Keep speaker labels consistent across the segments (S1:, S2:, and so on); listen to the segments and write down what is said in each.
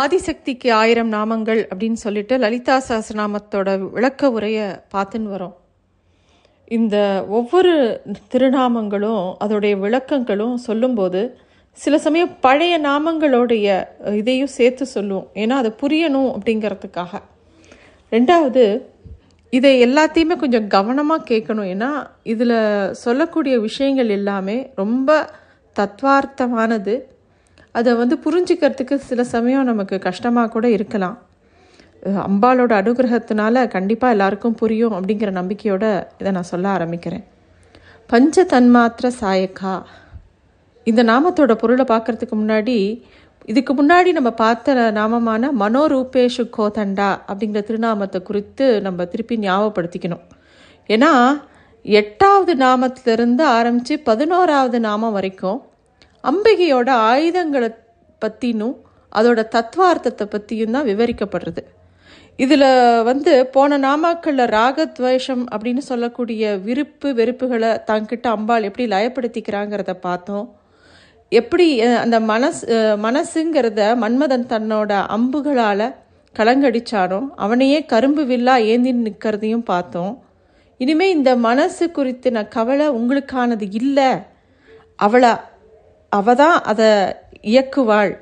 S1: ஆதிசக்திக்கு ஆயிரம் நாமங்கள் அப்படின்னு சொல்லிட்டு லலிதா சஹஸ்ரநாமத்தோட விளக்க உரையை பார்த்துன்னு வரோம். இந்த ஒவ்வொரு திருநாமங்களும் அதோடைய விளக்கங்களும் சொல்லும்போது சில சமயம் பழைய நாமங்களுடைய இதையும் சேர்த்து சொல்லுவோம். ஏன்னா அதை புரியணும் அப்படிங்கிறதுக்காக. ரெண்டாவது இதை எல்லாத்தையுமே கொஞ்சம் கவனமாக கேட்கணும். ஏன்னா இதில் சொல்லக்கூடிய விஷயங்கள் எல்லாமே ரொம்ப தத்வார்த்தமானது. அதை வந்து புரிஞ்சுக்கிறதுக்கு சில சமயம் நமக்கு கஷ்டமாக கூட இருக்கலாம். அம்பாலோட அனுகிரகத்தினால கண்டிப்பாக எல்லாருக்கும் புரியும் அப்படிங்கிற நம்பிக்கையோட இதை நான் சொல்ல ஆரம்பிக்கிறேன். பஞ்ச தன்மாத்திர சாயக்கா. இந்த நாமத்தோட பொருளை பார்க்கறதுக்கு முன்னாடி இதுக்கு முன்னாடி நம்ம பார்த்த நாமமான மனோரூபேஷு கோதண்டா அப்படிங்கிற திருநாமத்தை குறித்து நம்ம திருப்பி ஞாபகப்படுத்திக்கணும். ஏன்னா எட்டாவது நாமத்திலிருந்து ஆரம்பித்து பதினோராவது நாமம் வரைக்கும் அம்பிகையோட ஆயுதங்களை பற்றினும் அதோட தத்வார்த்தத்தை பற்றியும் தான் விவரிக்கப்படுறது. இதில் வந்து போன நாமாக்களில் ராகத்வேஷம் அப்படின்னு சொல்லக்கூடிய விருப்பு வெறுப்புகளை தங்கிட்ட அம்பாள் எப்படி லயப்படுத்திக்கிறாங்கிறத பார்த்தோம். எப்படி அந்த மனசு மனசுங்கிறத மன்மதன் தன்னோட அம்புகளால் கலங்கடிச்சானோ அவனையே கரும்பு வில்லா ஏந்தி நிற்கிறதையும் பார்த்தோம். இனிமேல் இந்த மனசு குறித்தின கவலை உங்களுக்கானது இல்லை. அவளை அவ தான் அதை இயக்குவாள்.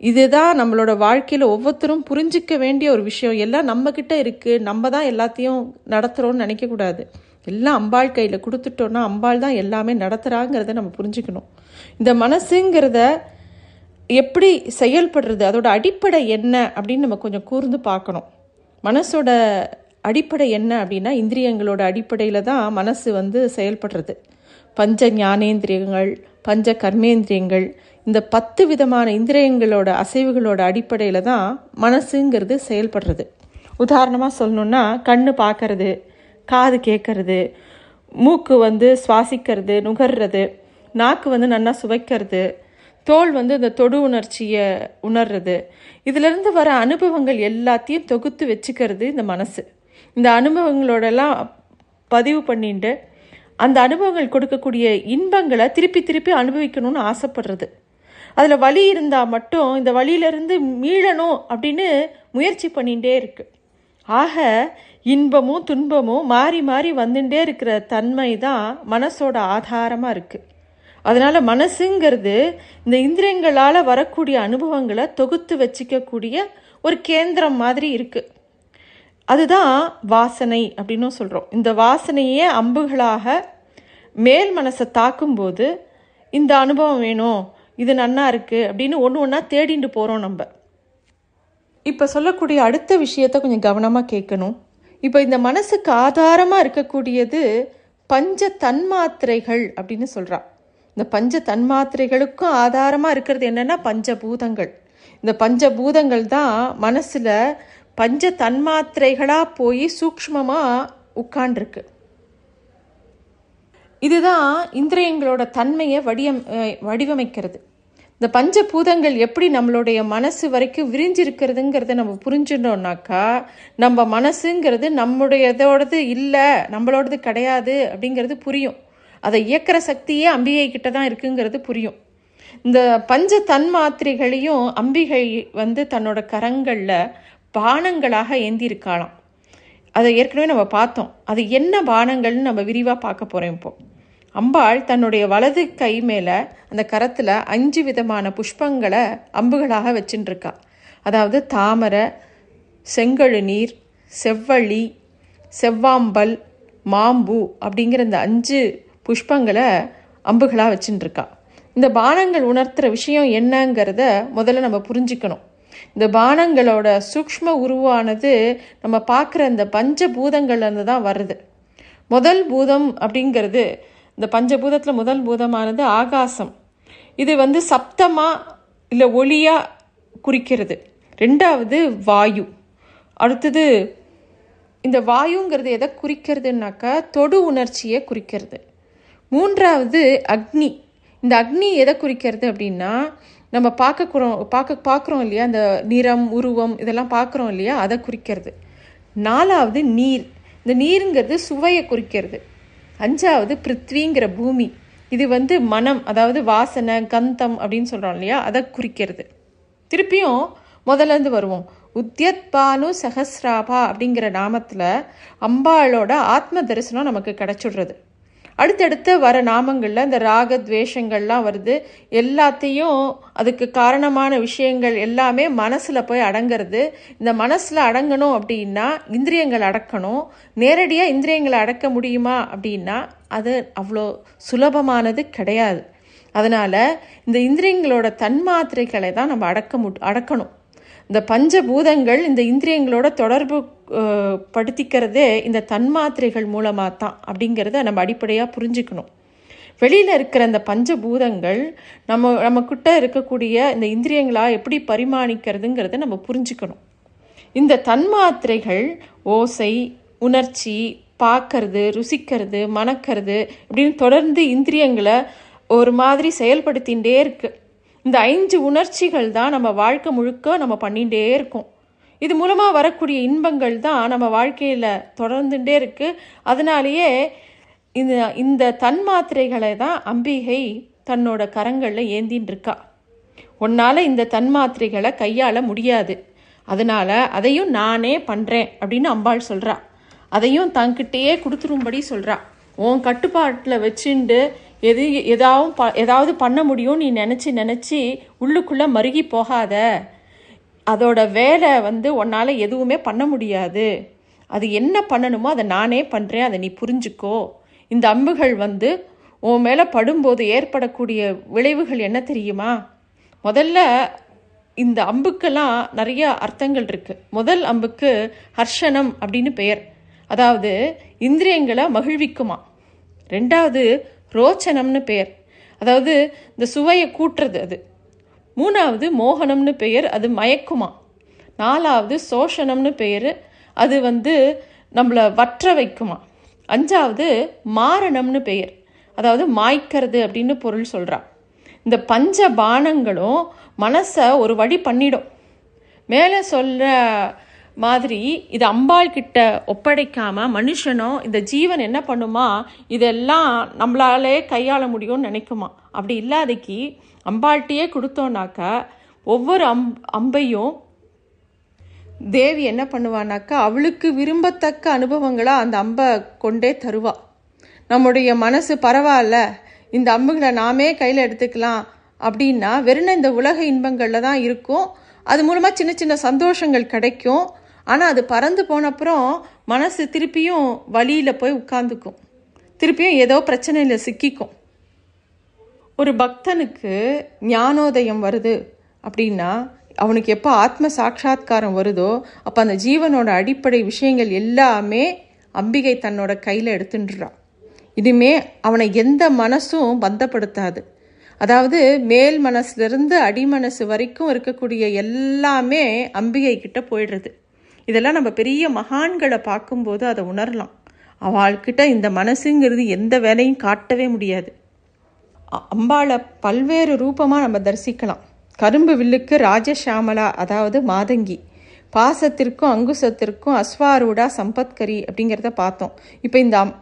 S1: இதுதான் நம்மளோட வாழ்க்கையில் ஒவ்வொருத்தரும் புரிஞ்சிக்க வேண்டிய ஒரு விஷயம். எல்லாம் நம்மக்கிட்ட இருக்குது நம்ம தான் எல்லாத்தையும் நடத்துகிறோம்னு நினைக்கக்கூடாது எல்லாம் அம்பாள் கையில் கொடுத்துட்டோன்னா அம்பாள் தான் எல்லாமே நடத்துகிறாங்கிறத நம்ம புரிஞ்சுக்கணும். இந்த மனசுங்கிறத எப்படி செயல்படுறது? அதோட அடிப்படை என்ன அப்படின்னு நம்ம கொஞ்சம் கூர்ந்து பார்க்கணும். மனசோட அடிப்படை என்ன அப்படின்னா இந்திரியங்களோட அடிப்படையில் தான் மனசு வந்து செயல்படுறது. பஞ்ச ஞானேந்திரியங்கள் பஞ்ச கர்மேந்திரியங்கள் இந்த பத்து விதமான இந்திரியங்களோட அசைவுகளோட அடிப்படையில் தான் மனசுங்கிறது செயல்படுறது. உதாரணமாக சொல்லணுன்னா கண்ணு பார்க்கறது காது கேட்கறது மூக்கு வந்து சுவாசிக்கிறது நுகர்றது நாக்கு வந்து நல்லா சுவைக்கிறது தோல் வந்து இந்த தொடு உணர்ச்சியை உணர்றது. இதிலிருந்து வர அனுபவங்கள் எல்லாத்தையும் தொகுத்து வச்சுக்கிறது இந்த மனசு. இந்த அனுபவங்களோடலாம் பதிவு பண்ணிட்டு அந்த அனுபவங்கள் கொடுக்கக்கூடிய இன்பங்களை திருப்பி திருப்பி அனுபவிக்கணும்னு ஆசைப்படுறது. அதில் வலி இருந்தால் மட்டும் இந்த வலியிலிருந்து மீளணும் அப்படின்னு முயற்சி பண்ணிகிட்டே இருக்கு. ஆக இன்பமும் துன்பமும் மாறி மாறி வந்துட்டே இருக்கிற தன்மை தான் மனசோட ஆதாரமாக இருக்குது அதனால் மனசுங்கிறது இந்த இந்திரியங்களால் வரக்கூடிய அனுபவங்களை தொகுத்து வச்சுக்கக்கூடிய ஒரு கேந்திரம் மாதிரி இருக்குது அதுதான் வாசனை அப்படின்னும் சொல்கிறோம் இந்த வாசனையே அம்புகளாக மேல் மனசை தாக்கும்போது இந்த அனுபவம் வேணும் இது நன்னா இருக்குது அப்படின்னு ஒன்று ஒன்றா தேடிட்டு போகிறோம் நம்ம. இப்போ சொல்லக்கூடிய அடுத்த விஷயத்த கொஞ்சம் கவனமாக கேட்கணும். இப்போ இந்த மனசுக்கு ஆதாரமாக இருக்கக்கூடியது பஞ்ச தன்மாத்திரைகள் அப்படின்னு சொல்கிறான் இந்த பஞ்ச தன்மாத்திரைகளுக்கும் ஆதாரமாக இருக்கிறது என்னென்னா பஞ்சபூதங்கள். இந்த பஞ்சபூதங்கள் தான் மனசில் பஞ்ச தன்மாத்திரைகளாக போய் சூக்ஷ்மமாக உட்காண்டிருக்கு இதுதான் இந்திரியங்களோட தன்மையை வடிவம் வடிவமைக்கிறது. இந்த பஞ்சபூதங்கள் எப்படி நம்மளுடைய மனசு வரைக்கும் விரிஞ்சிருக்கிறதுங்கிறத நம்ம புரிஞ்சுட்டோம்னாக்கா நம்ம மனசுங்கிறது நம்முடையதோடது இல்லை நம்மளோடது கிடையாது அப்படிங்கிறது புரியும். அதை இயக்கிற சக்தியே அம்பிகை கிட்ட தான் இருக்குங்கிறது புரியும். இந்த பஞ்ச தன்மாத்திரைகளையும் அம்பிகை வந்து தன்னோட கரங்களில் பானங்களாக ஏந்தியிருக்காளாம் அதை ஏற்கனவே நம்ம பார்த்தோம். அது என்ன பானங்கள்னு நம்ம விரிவாக பார்க்க போகிறோம் இப்போ. அம்பாள் தன்னுடைய வலது கை மேலே அந்த கரத்தில் அஞ்சு விதமான புஷ்பங்களை அம்புகளாக வச்சுட்டுருக்கா அதாவது தாமரை செங்கழு நீர் செவ்வழி செவ்வாம்பல் மாம்பூ அப்படிங்கிற இந்த அஞ்சு புஷ்பங்களை அம்புகளாக வச்சுட்டுருக்கா இந்த பானங்கள் உணர்த்துற விஷயம் என்னங்கிறத முதல்ல நம்ம புரிஞ்சுக்கணும். இந்த பானங்களோட சூக்ஷ்ம உருவானது நம்ம பார்க்குற இந்த பஞ்சபூதங்கள்லேருந்து தான் வருது. முதல் பூதம் அப்படிங்கிறது இந்த பஞ்சபூதத்தில் முதல் பூதமானது ஆகாசம். இது வந்து சப்தமா இல்லை ஒளியா குறிக்கிறது. ரெண்டாவது வாயு. அடுத்தது இந்த வாயுங்கிறது எதை குறிக்கிறதுனாக்கா தொடு உணர்ச்சியை குறிக்கிறது. மூன்றாவது அக்னி. இந்த அக்னி எதை குறிக்கிறது அப்படின்னா நம்ம பார்க்கக்குறோம் பார்க்க பார்க்குறோம் இல்லையா? அந்த நிறம் உருவம் இதெல்லாம் பார்க்குறோம் இல்லையா? அதை குறிக்கிறது. நாலாவது நீர். இந்த நீருங்கிறது சுவையை குறிக்கிறது. அஞ்சாவது பிருத்விங்கிற பூமி. இது வந்து மனம் அதாவது வாசனை கந்தம் அப்படின்னு சொல்கிறோம் இல்லையா? அதை குறிக்கிறது. திருப்பியும் முதல்ல இருந்து வருவோம். உத்தியத் பானு சஹஸ்ராபா அப்படிங்கிற நாமத்தில் அம்பாளோட ஆத்ம தரிசனம் நமக்கு கிடச்சிடுறது. அடுத்தடுத்து வர நாமங்களில் இந்த ராக துவேஷங்கள்லாம் வருது. எல்லாத்தையும் அதுக்கு காரணமான விஷயங்கள் எல்லாமே மனசில் போய் அடங்கிறது. இந்த மனசில் அடங்கணும் அப்படின்னா இந்திரியங்கள் அடக்கணும். நேரடியாக இந்திரியங்களை அடக்க முடியுமா அப்படின்னா அது அவ்வளோ சுலபமானது கிடையாது. அதனால் இந்த இந்திரியங்களோட தன்மாத்திரைகளை தான் நம்ம அடக்க மு அடக்கணும். இந்த பஞ்சபூதங்கள் இந்த இந்திரியங்களோட தொடர்பு படுத்திக்கிறதே இந்த தன்மாத்திரைகள் மூலமாக தான் அப்படிங்கிறத நம்ம அடிப்படையாக புரிஞ்சுக்கணும். வெளியில் இருக்கிற இந்த பஞ்சபூதங்கள் நம்ம நம்மக்கிட்ட இருக்கக்கூடிய இந்த இந்திரியங்களாக எப்படி பரிமாணிக்கிறதுங்கிறத நம்ம புரிஞ்சுக்கணும். இந்த தன்மாத்திரைகள் ஓசை உணர்ச்சி பார்க்கறது ருசிக்கிறது மணக்கிறது இப்படின்னு தொடர்ந்து இந்திரியங்களை ஒரு மாதிரி செயல்படுத்திகிட்டே இருக்குது இந்த ஐந்து உணர்ச்சிகள் தான் நம்ம வாழ்க்கை முழுக்க நம்ம பண்ணிகிட்டே இருக்கோம். இது மூலமாக வரக்கூடிய இன்பங்கள் தான் நம்ம வாழ்க்கையில் தொடர்ந்துட்டே இருக்குது அதனாலேயே இந்த இந்த தன்மாத்திரைகளை தான் அம்பிகை தன்னோட கரங்களில் ஏந்தின்னு இருக்கா உன்னால் இந்த தன்மாத்திரைகளை கையாள முடியாது. அதனால் அதையும் நானே பண்ணுறேன் அப்படின்னு அம்பாள் சொல்கிறா அதையும் தங்கிட்டேயே கொடுத்துரும்படி சொல்கிறா உன் கட்டுப்பாட்டில் வச்சுண்டு எது எதாவது ப ஏதாவது பண்ண முடியும் நீ நினச்சி நினச்சி உள்ளுக்குள்ளே மருகி போகாத. அதோட வேலை வந்து உன்னால் எதுவுமே பண்ண முடியாது. அது என்ன பண்ணணுமோ அதை நானே பண்ணுறேன் அதை நீ புரிஞ்சுக்கோ. இந்த அம்புகள் வந்து உன் மேலே படும்போது ஏற்படக்கூடிய விளைவுகள் என்ன தெரியுமா? முதல்ல இந்த அம்புக்கெல்லாம் நிறைய அர்த்தங்கள் இருக்குது முதல் அம்புக்கு ஹர்ஷனம் அப்படின்னு பெயர். அதாவது இந்திரியங்களை மகிழ்விக்குமா? ரெண்டாவது ரோச்சனம்னு பெயர். அதாவது இந்த சுவையை கூட்டுறது அது. மூணாவது மோகனம்னு பெயர் அது மயக்குமா. நாலாவது சோஷனம்னு பெயர் அது வந்து நம்மளை வற்ற வைக்குமா. அஞ்சாவது மாரணம்னு பெயர். அதாவது மாய்க்கிறது அப்படின்னு பொருள் சொல்கிறான் இந்த பஞ்ச பானங்களும் மனசை ஒரு வழி பண்ணிடும். மேலே சொல்கிற மாதிரி இது அம்பாள் கிட்ட ஒப்படைக்காமல் மனுஷனோ இந்த ஜீவன் என்ன பண்ணுமா? இதெல்லாம் நம்மளாலே கையாள முடியும்னு நினைக்குமா? அப்படி இல்லாதக்கு அம்பாள்கிட்டயே கொடுத்தோன்னாக்கா ஒவ்வொரு அம் அம்பையும் தேவி என்ன பண்ணுவானாக்கா அவளுக்கு விரும்பத்தக்க அனுபவங்களாக அந்த அம்பை கொண்டே தருவா. நம்முடைய மனசு பரவாயில்ல இந்த அம்புகளை நாமே கையில் எடுத்துக்கலாம் அப்படின்னா வெறும் இந்த உலக இன்பங்களில் தான் இருக்கும். அது மூலமாக சின்ன சின்ன சந்தோஷங்கள் கிடைக்கும். ஆனால் அது பறந்து போனப்புறம் மனசு திருப்பியும் வழியில் போய் உட்காந்துக்கும் திருப்பியும் ஏதோ பிரச்சனையில் சிக்கிக்கும். ஒரு பக்தனுக்கு ஞானோதயம் வருது அப்படின்னா அவனுக்கு எப்போ ஆத்ம சாட்சா்காரம் வருதோ அப்போ அந்த ஜீவனோட அடிப்படை விஷயங்கள் எல்லாமே அம்பிகை தன்னோட கையில் எடுத்துட்டுறான் இனிமே அவனை எந்த மனசும் பந்தப்படுத்தாது. அதாவது மேல் மனசுலேருந்து அடிமனசு வரைக்கும் இருக்கக்கூடிய எல்லாமே அம்பிகை கிட்ட போயிடுறது. இதெல்லாம் நம்ம பெரிய மகான்களை பார்க்கும்போது அதை உணரலாம். அவள்கிட்ட இந்த மனசுங்கிறது எந்த வேலையும் காட்டவே முடியாது. அம்பாளை பல்வேறு ரூபமாக நம்ம தரிசிக்கலாம். கரும்பு வில்லுக்கு ராஜஷாமலா அதாவது மாதங்கி. பாசத்திற்கும் அங்குசத்திற்கும் அஸ்வாரூடா சம்பத்கரி அப்படிங்கிறத பார்த்தோம். இப்போ இந்த அம்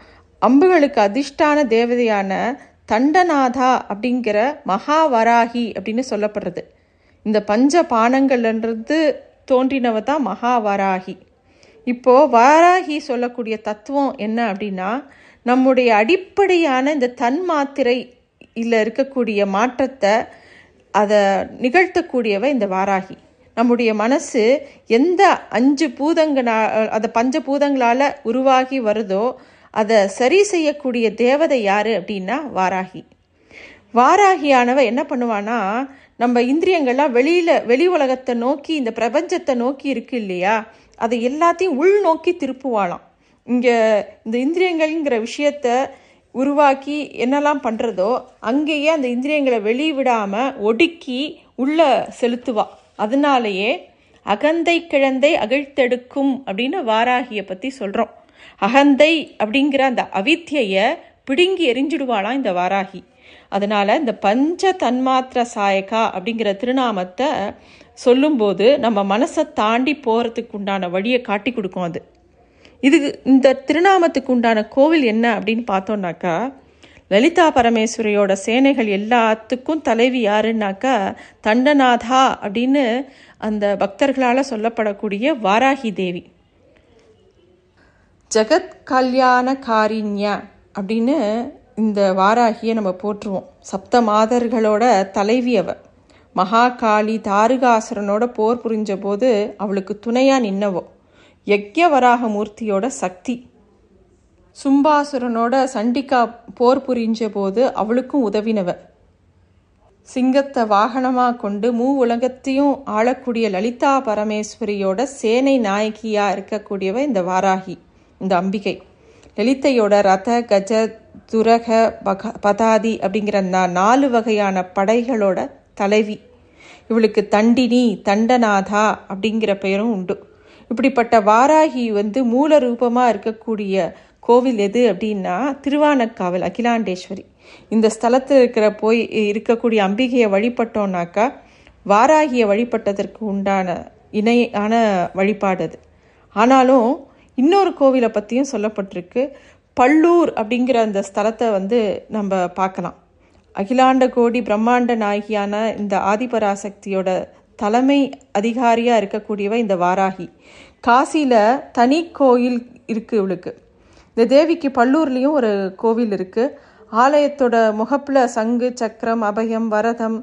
S1: அம்புகளுக்கு அதிர்ஷ்டான தேவதையான தண்டநாதா அப்படிங்கிற மகாவராகி அப்படின்னு சொல்லப்படுறது. இந்த பஞ்ச பானங்கள்ன்றது தோன்றினவ தான் மகாவராகி. இப்போது வாராகி சொல்லக்கூடிய தத்துவம் என்ன அப்படின்னா நம்முடைய அடிப்படையான இந்த தன்மாத்திரை இல்லை இருக்கக்கூடிய மாற்றத்தை அதை நிகழ்த்தக்கூடியவ இந்த வாராகி. நம்முடைய மனசு எந்த அஞ்சு பூதங்கனா அதை பஞ்ச பூதங்களால் உருவாகி வருதோ அதை சரி செய்யக்கூடிய தேவதை யார் அப்படின்னா வாராகி. வாராகியானவ என்ன பண்ணுவான்னா நம்ம இந்திரியங்கள்லாம் வெளியில் வெளி உலகத்தை நோக்கி இந்த பிரபஞ்சத்தை நோக்கி இருக்கு இல்லையா? அதை எல்லாத்தையும் உள் நோக்கி திருப்புவாளாம். இங்கே இந்த இந்திரியங்கள்ங்கிற விஷயத்த உருவாக்கி என்னெல்லாம் பண்ணுறதோ அங்கேயே அந்த இந்திரியங்களை வெளிவிடாமல் ஒடுக்கி உள்ளே செலுத்துவா. அதனாலேயே அகந்தை கிழந்தை அகழ்த்தெடுக்கும் அப்படின்னு வாராகியை பற்றி சொல்கிறோம் அகந்தை அப்படிங்கிற அந்த அவித்தியை பிடுங்கி எரிஞ்சிடுவாளாம் இந்த வாராகி. அதனால் இந்த பஞ்ச தன்மாத்திர சாயகா அப்படிங்கிற திருநாமத்தை சொல்லும்போது நம்ம மனசை தாண்டி போகிறதுக்கு உண்டான வழியை காட்டி கொடுக்கும் அது. இது இந்த திருநாமத்துக்கு உண்டான கோவில் என்ன அப்படின்னு பார்த்தோன்னாக்கா லலிதா பரமேஸ்வரியோட சேனைகள் எல்லாத்துக்கும் தலைவி யாருன்னாக்கா தண்டநாதா அப்படின்னு அந்த பக்தர்களால் சொல்லப்படக்கூடிய வாராகி தேவி. ஜெகத் கல்யாண காரிண்யா அப்படின்னு இந்த வாராகியை நம்ம போற்றுவோம். சப்த மாதர்களோட தலைவி அவ. மகாகாளி தாருகாசுரனோட போர் புரிஞ்ச போது அவளுக்கு துணையா நின்னவோ. யக்ஞவராக மூர்த்தியோட சக்தி. சும்பாசுரனோட சண்டிகா போர் புரிஞ்ச போது அவளுக்கும் உதவினவ. சிங்கத்தை வாகனமாக கொண்டு மூ உலகத்தையும் ஆளக்கூடிய லலிதா பரமேஸ்வரியோட சேனை நாயகியா இருக்கக்கூடியவ இந்த வாராகி இந்த அம்பிகை. லலிதையோட ரத கஜ துரக பக பதாதி அப்படிங்கிற நா நாலு வகையான படைகளோட தலைவி. இவளுக்கு தண்டினி தண்டநாதா அப்படிங்கிற பெயரும் உண்டு. இப்படிப்பட்ட வாராகி வந்து மூல ரூபமாக இருக்கக்கூடிய கோவில் எது அப்படின்னா திருவானக்காவல் அகிலாண்டேஸ்வரி. இந்த ஸ்தலத்தில் இருக்கிற போய் இருக்கக்கூடிய அம்பிகையை வழிபட்டோம்னாக்கா வாராகியை வழிபட்டதற்கு உண்டான இணையான வழிபாடு அது. ஆனாலும் இன்னொரு கோவிலை பற்றியும் சொல்லப்பட்டிருக்கு. பள்ளூர் அப்படிங்கிற அந்த ஸ்தலத்தை வந்து நம்ம பார்க்கலாம். அகிலாண்ட கோடி பிரம்மாண்ட நாயகியான இந்த ஆதிபராசக்தியோட தலைமை அதிகாரியாக இருக்கக்கூடியவ இந்த வாராகி. காசியில் தனி கோயில் இருக்குது இவளுக்கு. இந்த தேவிக்கு பள்ளூர்லேயும் ஒரு கோவில் இருக்குது ஆலயத்தோட முகப்பில் சங்கு சக்கரம் அபயம் வரதம்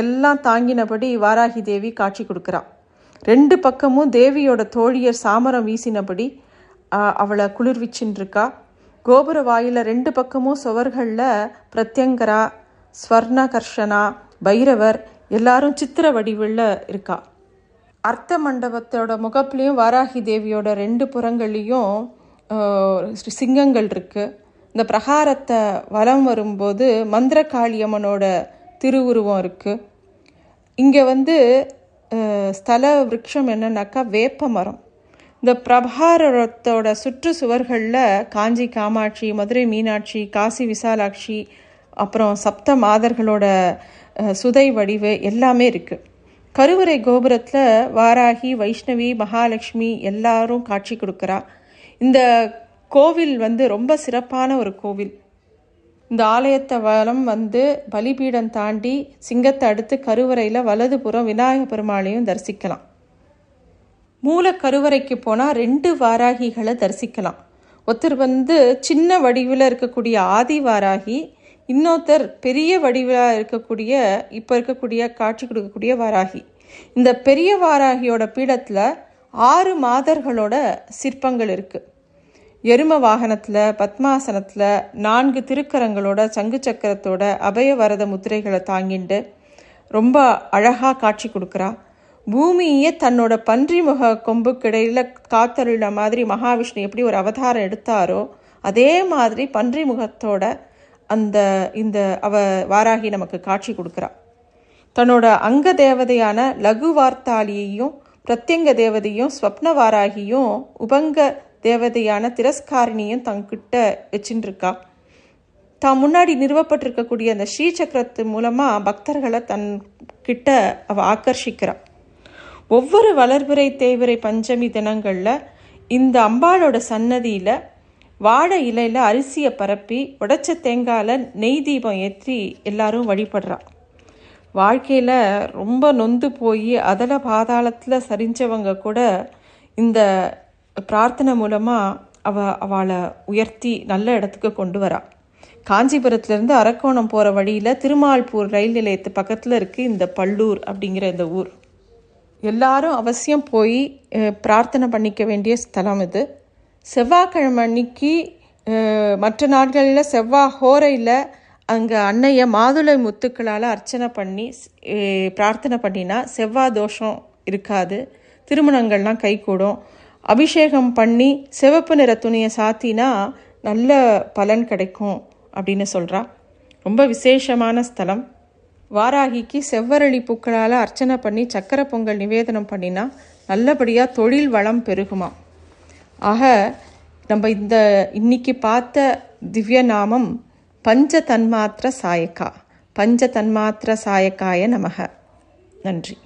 S1: எல்லாம் தாங்கினபடி வாராகி தேவி காட்சி கொடுக்குறாள் ரெண்டு பக்கமும் தேவியோட தோழியர் சாமரம் வீசினபடி அவளை குளிர்விச்சுன்னு இருக்கா. கோபுர வாயில ரெண்டு பக்கமும் சுவர்களில் பிரத்யங்கரா ஸ்வர்ணகர்ஷனா பைரவர் எல்லாரும் சித்திர வடிவில் இருக்கா. அர்த்த மண்டபத்தோட முகப்புலேயும் வாராகி தேவியோட ரெண்டு புறங்கள்லேயும் சிங்கங்கள் இருக்குது இந்த பிரகாரத்தை வலம் வரும்போது மந்திரகாளியம்மனோட திருவுருவம் இருக்குது இங்கே வந்து ஸ்தல விரக்ஷம் என்னன்னாக்கா வேப்ப மரம் இந்த பிரபாரத்தோட சுற்று சுவர்களில் காஞ்சி காமாட்சி மதுரை மீனாட்சி காசி விசாலாட்சி அப்புறம் சப்த மாதர்களோட சுதை வடிவு எல்லாமே இருக்குது கருவறை கோபுரத்தில் வாராகி வைஷ்ணவி மகாலட்சுமி எல்லாரும் காட்சி கொடுக்குறா. இந்த கோவில் வந்து ரொம்ப சிறப்பான ஒரு கோவில். இந்த ஆலயத்தை வளம் வந்து பலிபீடம் தாண்டி சிங்கத்தை அடுத்து கருவறையில் வலதுபுறம் விநாயகப் பெருமாளையும் தரிசிக்கலாம். மூல கருவறைக்கு போனால் ரெண்டு வாராகிகளை தரிசிக்கலாம். ஒருத்தர் வந்து சின்ன வடிவில் இருக்கக்கூடிய ஆதி வாராகி இன்னொருத்தர் பெரிய வடிவில் இருக்கக்கூடிய இப்போ இருக்கக்கூடிய காட்சி கொடுக்கக்கூடிய வாராகி. இந்த பெரிய வாராகியோட பீடத்தில் ஆறு மாதர்களோட சிற்பங்கள் இருக்குது எரும வாகனத்தில் பத்மாசனத்தில் நான்கு திருக்கரங்களோட சங்கு சக்கரத்தோட அபய வரத முத்திரைகளை தாங்கிண்டு ரொம்ப அழகாக காட்சி கொடுக்குறா. பூமியே தன்னோட பன்றி முக கொம்புக்கிடையில் காத்தருள மாதிரி மகாவிஷ்ணு எப்படி ஒரு அவதாரம் எடுத்தாரோ அதே மாதிரி பன்றி முகத்தோட அந்த இந்த அவ வாராகி நமக்கு காட்சி கொடுக்குறா. தன்னோட அங்க தேவதையான லகு வார்த்தாலியையும் பிரத்யங்க தேவதையும் ஸ்வப்ன வாராகியும் உபங்க தேவதையான திரஸ்காரிணியும் தங்கிட்ட வச்சுட்டு இருக்கா தான் முன்னாடி நிறுவப்பட்டிருக்கக்கூடிய அந்த ஸ்ரீசக்கரத்து மூலமாக பக்தர்களை தன் கிட்ட அவ ஆக்கர்ஷிக்கிறாள் ஒவ்வொரு வளர்பிறை தேய்விரை பஞ்சமி தினங்களில் இந்த அம்பாளோட சன்னதியில் வாழை இலையில் அரிசியை பரப்பி உடைச்ச தேங்காயில் நெய் தீபம் ஏற்றி எல்லாரும் வழிபடுறா. வாழ்க்கையில் ரொம்ப நொந்து போய் அதில் பாதாளத்தில் சரிஞ்சவங்க கூட இந்த பிரார்த்தனை மூலமாக அவ அவளை உயர்த்தி நல்ல இடத்துக்கு கொண்டு வரா. காஞ்சிபுரத்துலேருந்து அரக்கோணம் போகிற வழியில் திருமால்பூர் ரயில் நிலையத்து பக்கத்தில் இருக்குது இந்த பல்லூர் அப்படிங்கிற இந்த ஊர். எல்லாரும் அவசியம் போய் பிரார்த்தனை பண்ணிக்க வேண்டிய ஸ்தலம் இது. செவ்வாய்க்கிழமை அன்னைக்கு மற்ற நாட்களில் செவ்வாய் ஹோரையில் அங்கே அன்னைய மாதுளை முத்துக்களால் அர்ச்சனை பண்ணி பிரார்த்தனை பண்ணினா செவ்வாய் தோஷம் இருக்காது. திருமணங்கள்லாம் கைகூடும். அபிஷேகம் பண்ணி சிவப்பு நிற துணியை சாத்தினா நல்ல பலன் கிடைக்கும் அப்படின்னு சொல்கிறா ரொம்ப விசேஷமான ஸ்தலம். வாராகிக்கு செவ்வரளி பூக்களால் அர்ச்சனை பண்ணி சக்கரை பொங்கல் நிவேதனம் பண்ணினா நல்லபடியாக தொழில் வளம் பெருகுமா? ஆக நம்ம இந்த இன்னைக்கு பார்த்த திவ்ய நாமம் பஞ்ச தன்மாத்திர சாயக்கா. பஞ்ச தன்மாத்திர சாயக்காய நமக. நன்றி.